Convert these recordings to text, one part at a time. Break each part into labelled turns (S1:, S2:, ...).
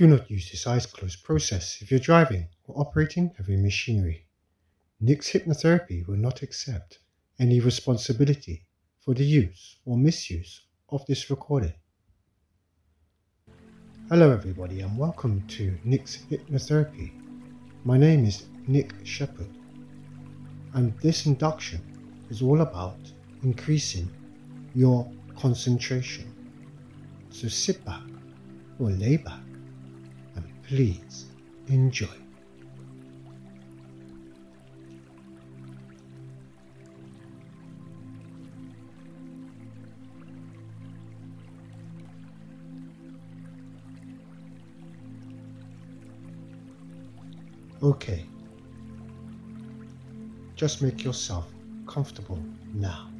S1: Do not use this eyes closed process if you're driving or operating heavy machinery. Nick's hypnotherapy will not accept any responsibility for the use or misuse of this recording. Hello, everybody, and welcome to Nick's Hypnotherapy. My name is Nick Shepherd, and this induction is all about increasing your concentration. So sit back or lay back please enjoy. Okay. Just make yourself comfortable now.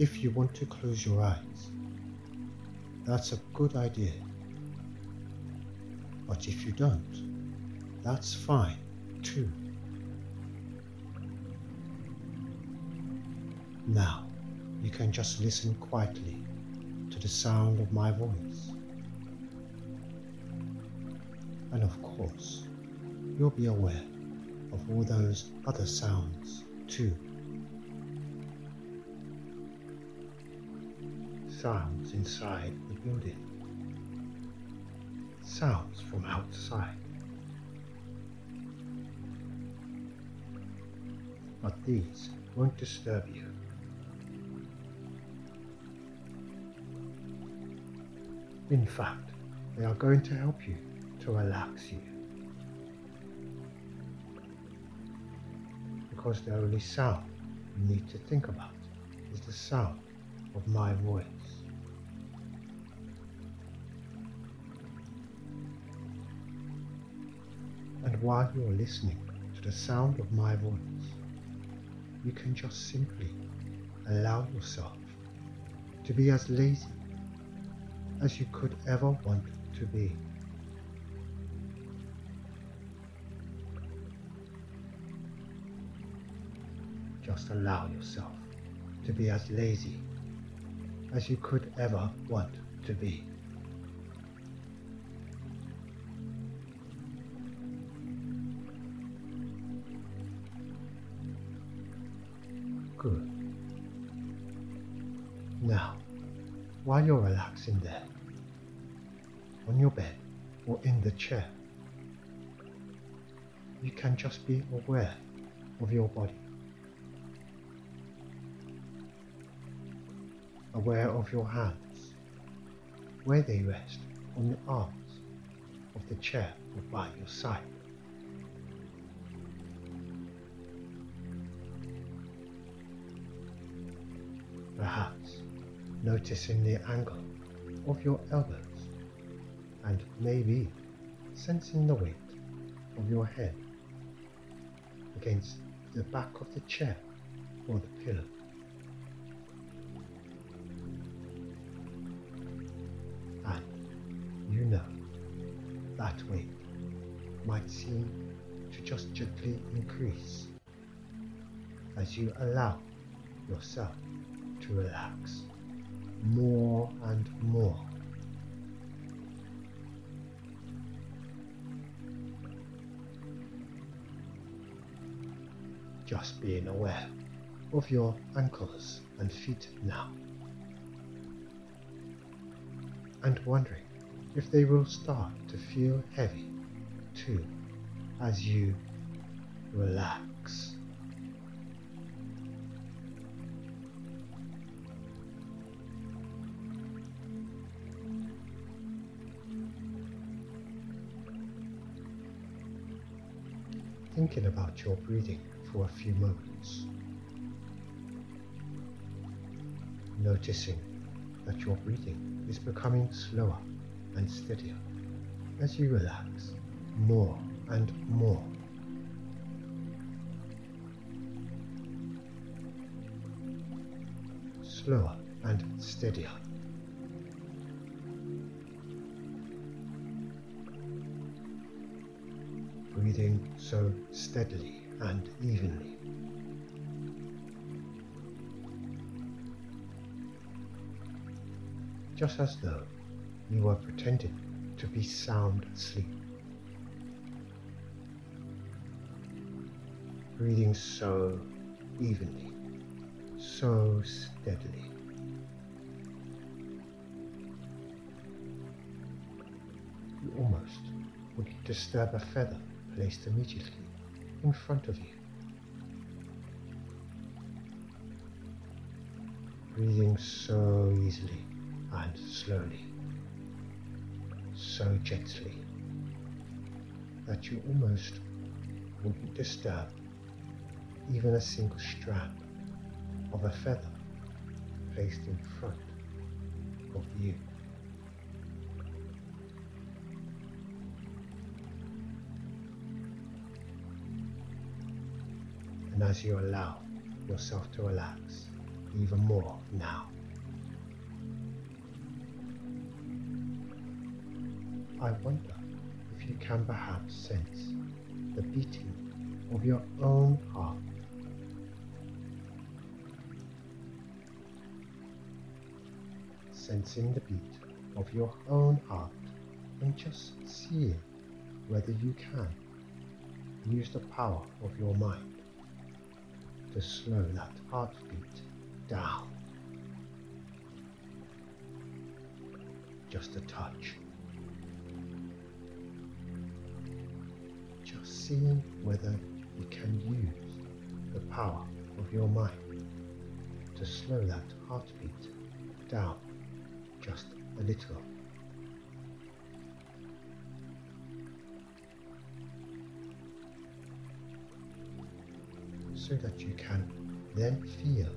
S1: If you want to close your eyes, that's a good idea. But if you don't, that's fine too. Now, you can just listen quietly to the sound of my voice. And of course, you'll be aware of all those other sounds too. Sounds inside the building. Sounds from outside. But these won't disturb you. In fact, they are going to help you to relax you. Because the only sound you need to think about is the sound of my voice. While you're listening to the sound of my voice, you can just simply allow yourself to be as lazy as you could ever want to be. Just allow yourself to be as lazy as you could ever want to be. While you're relaxing there, on your bed or in the chair, you can just be aware of your body. Aware of your hands, where they rest on the arms of the chair or by your side. Perhaps noticing the angle of your elbows and maybe sensing the weight of your head against the back of the chair or the pillow. And you know that weight might seem to just gently increase as you allow yourself to relax more and more. Just being aware of your ankles and feet now. And wondering if they will start to feel heavy too as you relax. Thinking about your breathing for a few moments. Noticing that your breathing is becoming slower and steadier as you relax more and more. Slower and steadier. Breathing so steadily and evenly. just as though you were pretending to be sound asleep. Breathing so evenly, so steadily. You almost would disturb a feather placed immediately in front of you. Breathing so easily and slowly, so gently that you almost wouldn't disturb even a single strand of a feather placed in front of you. And as you allow yourself to relax even more now, I wonder if you can perhaps sense the beating of your own heart. Sensing the beat of your own heart and just seeing whether you can use the power of your mind to slow that heartbeat down. Just a touch. Just seeing whether you can use the power of your mind to slow that heartbeat down just a little. So that you can then feel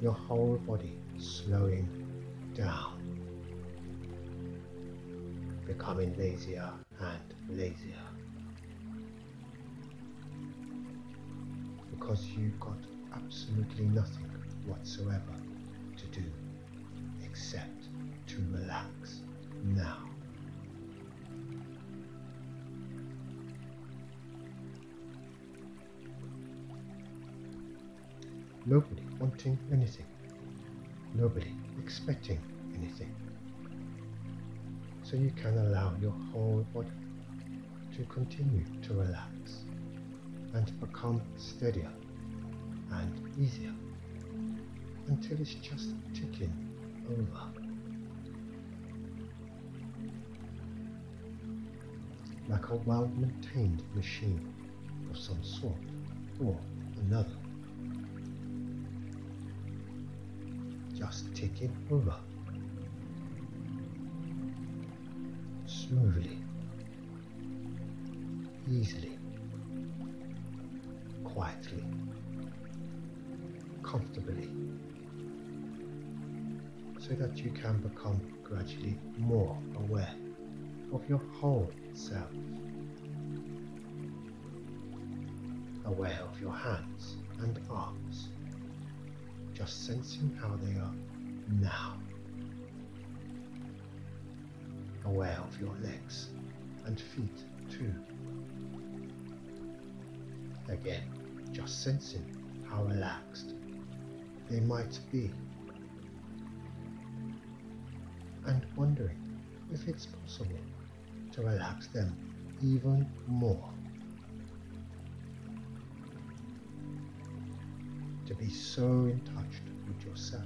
S1: your whole body slowing down, becoming lazier and lazier. Because you've got absolutely nothing whatsoever to do Nobody wanting anything. Nobody expecting anything. So you can allow your whole body to continue to relax and become steadier and easier until it's just ticking over. Like a well maintained machine of some sort or another. Just take it over. Smoothly, easily, quietly, comfortably, so that you can become gradually more aware of your whole self, aware of your hands and arms just sensing how they are now. Aware of your legs and feet too. Again, just sensing how relaxed they might be. And wondering if it's possible to relax them even more. To be so in touch with yourself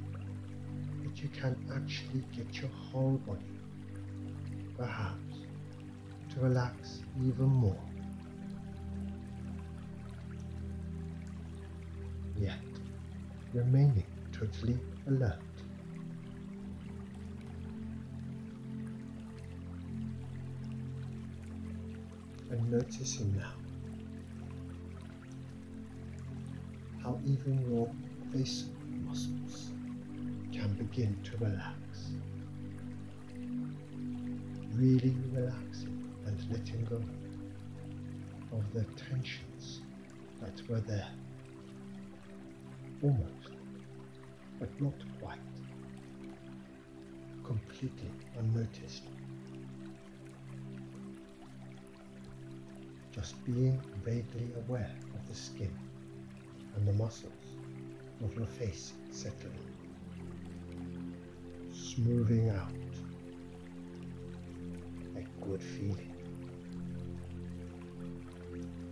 S1: that you can actually get your whole body, perhaps, to relax even more. Yet, remaining totally alert. And noticing now how even your face muscles can begin to relax. Really relaxing and letting go of the tensions that were there. Almost, but not quite. Completely unnoticed. Just being vaguely aware of the skin and the muscles of your face settling, smoothing out a good feeling.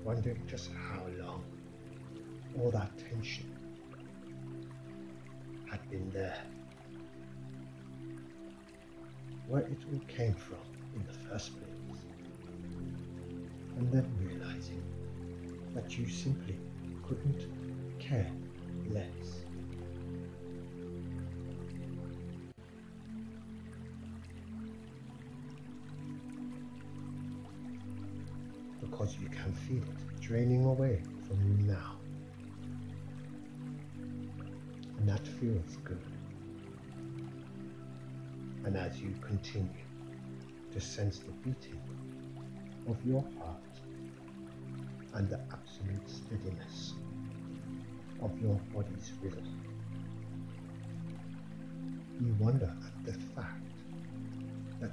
S1: Wondering just how long all that tension had been there. Where it all came from in the first place. And then realizing that you simply couldn't care less. Because you can feel it draining away from you now. And that feels good. And as you continue to sense the beating of your heart and the absolute steadiness of your body's rhythm. You wonder at the fact that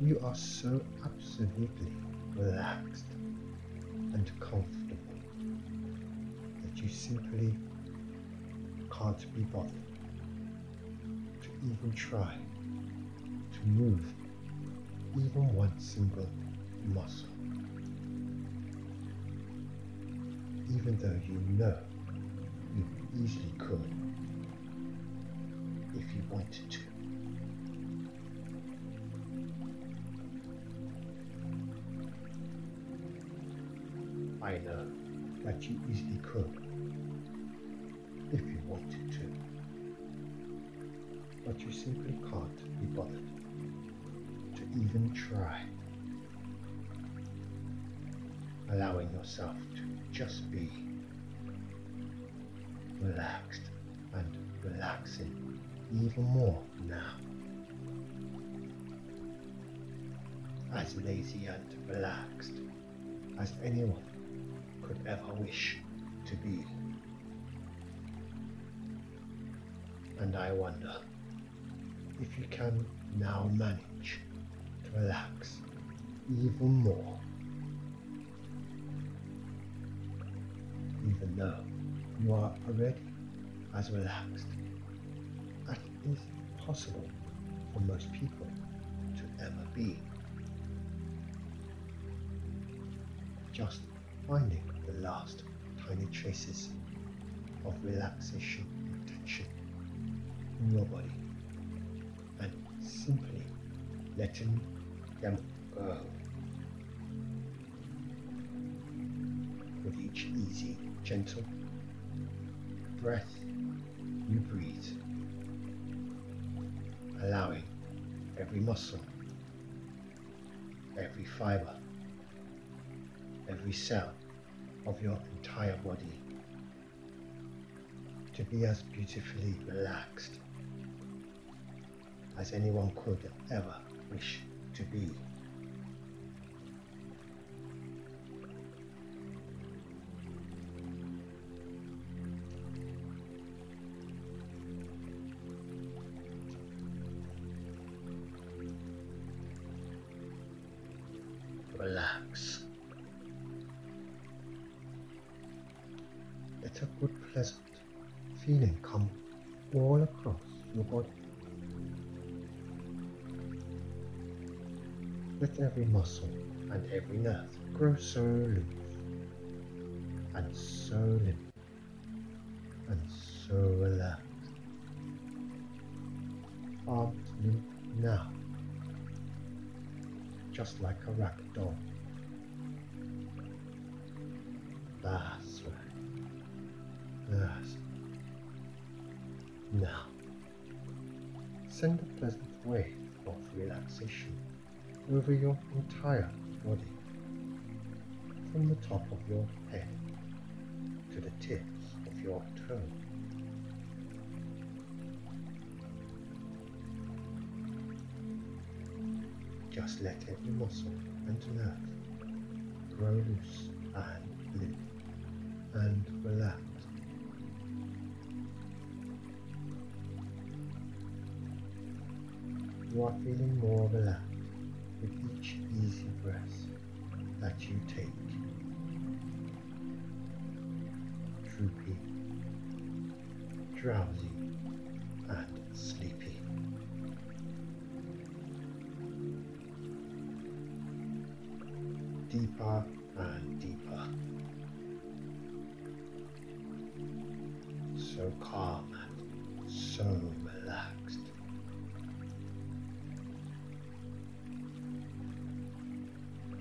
S1: you are so absolutely relaxed and comfortable that you simply can't be bothered to even try to move even one single muscle. Even though you know easily could if you wanted to. I know that you easily could if you wanted to, but you simply can't be bothered to even try allowing yourself to just be relaxed and relaxing even more now. As lazy and relaxed as anyone could ever wish to be. And I wonder if you can now manage to relax even more even though you are already as relaxed as is possible for most people to ever be. Just finding the last tiny traces of relaxation and tension in your body and simply letting them go with each easy gentle breath you breathe, allowing every muscle, every fiber, every cell of your entire body to be as beautifully relaxed as anyone could ever wish to be. Relax. Let a good, pleasant feeling come all across your body. Let every muscle and every nerve grow so loose and so limp a doll. That's right. That's Now, send a pleasant wave of relaxation over your entire body, from the top of your head to the tips of your toes. Just let every muscle and nerve grow loose and limp and relax. You are feeling more relaxed with each easy breath that you take. Droopy, drowsy, deeper and deeper. So calm and so relaxed.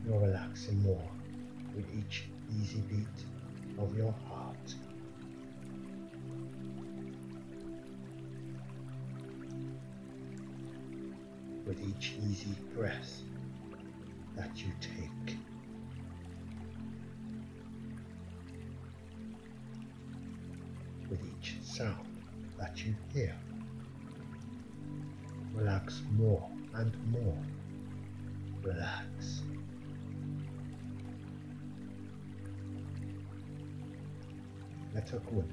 S1: You're relaxing more with each easy beat of your heart. With each easy breath that you take. Sound that you hear. Relax more and more. Relax. Let a good,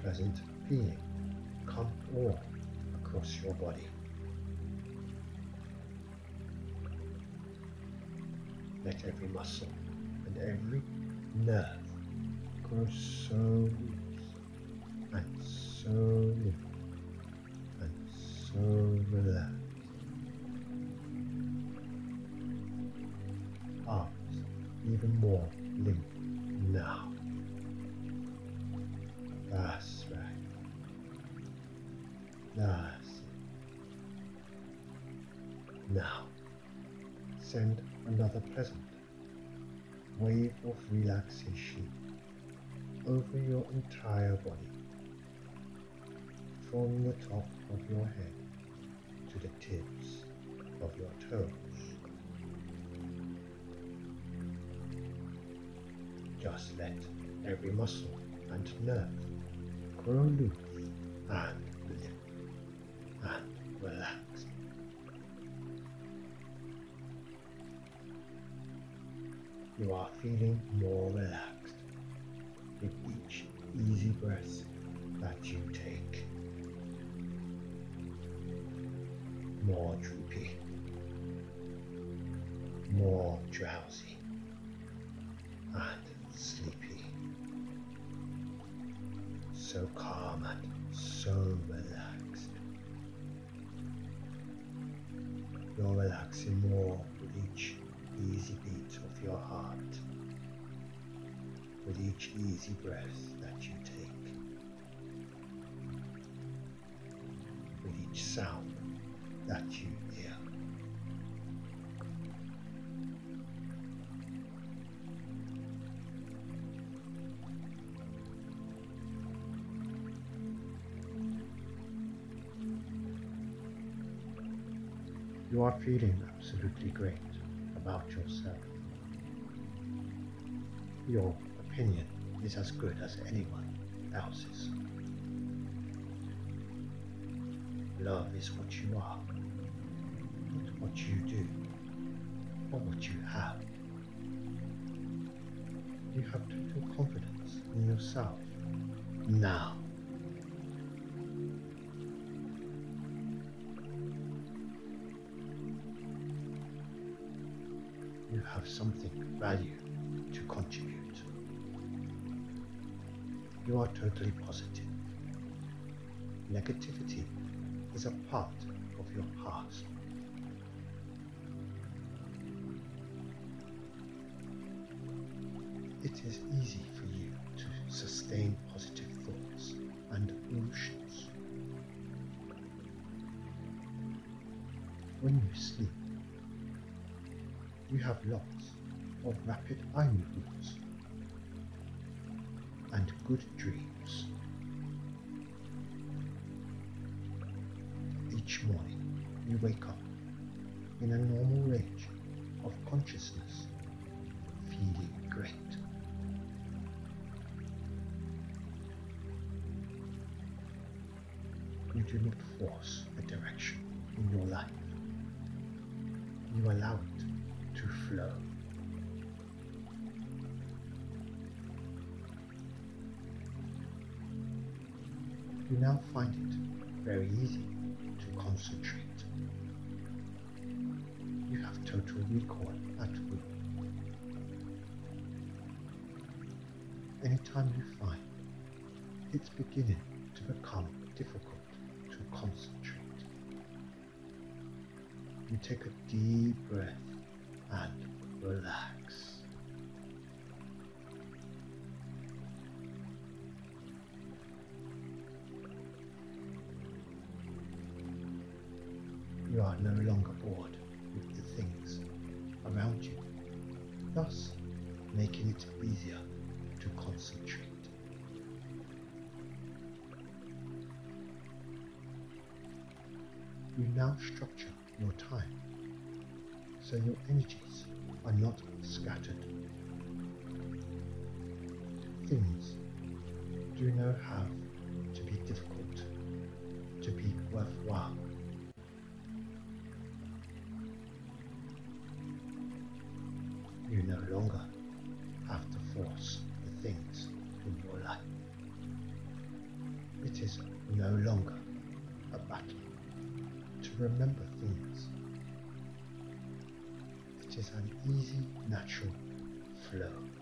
S1: pleasant feeling come all across your body. Let every muscle and every nerve grow so and so limp and so relaxed. Arms even more limp now. That's right. That's it. Now, send another pleasant wave of relaxation over your entire body, from the top of your head to the tips of your toes. Just let every muscle and nerve grow loose and limp and relaxed. You are feeling more relaxed with each easy breath drowsy, and sleepy. So calm and so relaxed. You're relaxing more with each easy beat of your heart, with each easy breath that you take, with each sound that you You are feeling absolutely great about yourself. Your opinion is as good as anyone else's. Love is what you are, not what you do or what you have. You have total confidence in yourself now. Have something value to contribute. You are totally positive. Negativity is a part of your past. It is easy for you to sustain positive thoughts and emotions. When you sleep, you have lots of rapid eye movements and good dreams. Each morning you wake up in a normal range of consciousness, feeling great. You do not force a direction in your life. You allow it You now find it very easy to concentrate. You have total recall at will. Anytime you find it's beginning to become difficult to concentrate, you take a deep breath and relax. You are no longer bored with the things around you, thus making it easier to concentrate. You now structure your time so your energies are not scattered. Things do not have to be difficult to be worthwhile. You no longer have to force the things in your life. It is no longer a battle to remember It is an easy, natural flow.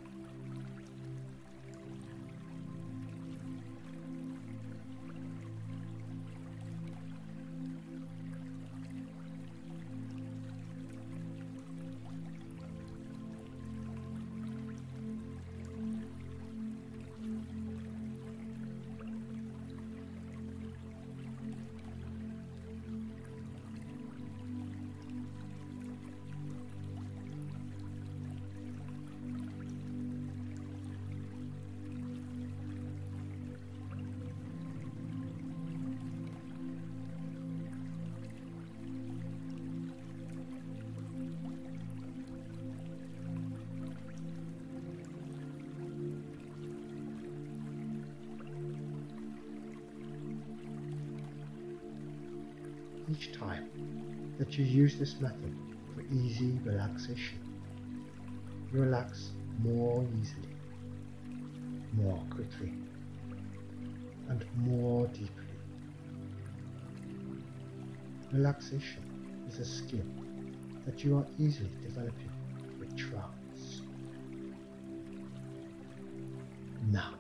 S1: Each time that you use this method for easy relaxation. You Relax more easily, more quickly, and more deeply. Relaxation is a skill that you are easily developing with trance. Now,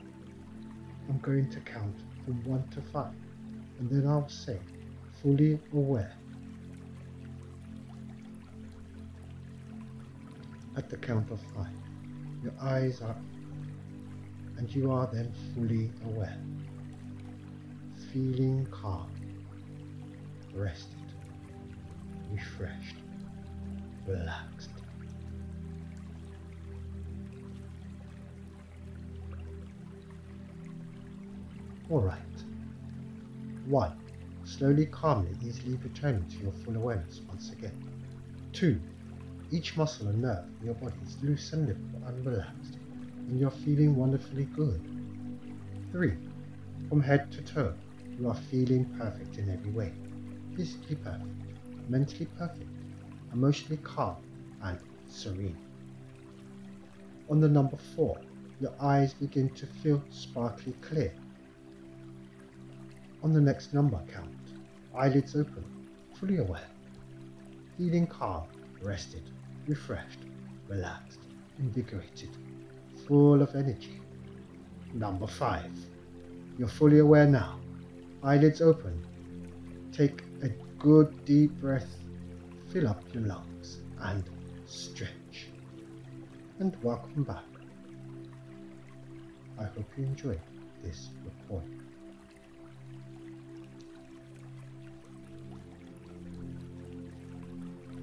S1: I'm going to count from 1 to 5 and then I'll say fully aware. At the count of five, your eyes are and you are then fully aware, feeling calm, rested, refreshed, relaxed. All right. One slowly, calmly, easily returning to your full awareness once again. 2. Each muscle and nerve in your body is loose and limp and relaxed, and you're feeling wonderfully good. 3. From head to toe, you are feeling perfect in every way. Physically perfect, mentally perfect, emotionally calm and serene. On the number 4, your eyes begin to feel sparkly clear. On the next number count, eyelids open, fully aware, feeling calm, rested, refreshed, relaxed, invigorated, full of energy. Number five, you're fully aware now, eyelids open. Take a good deep breath, fill up your lungs, and stretch. And welcome back. I hope you enjoyed this recording.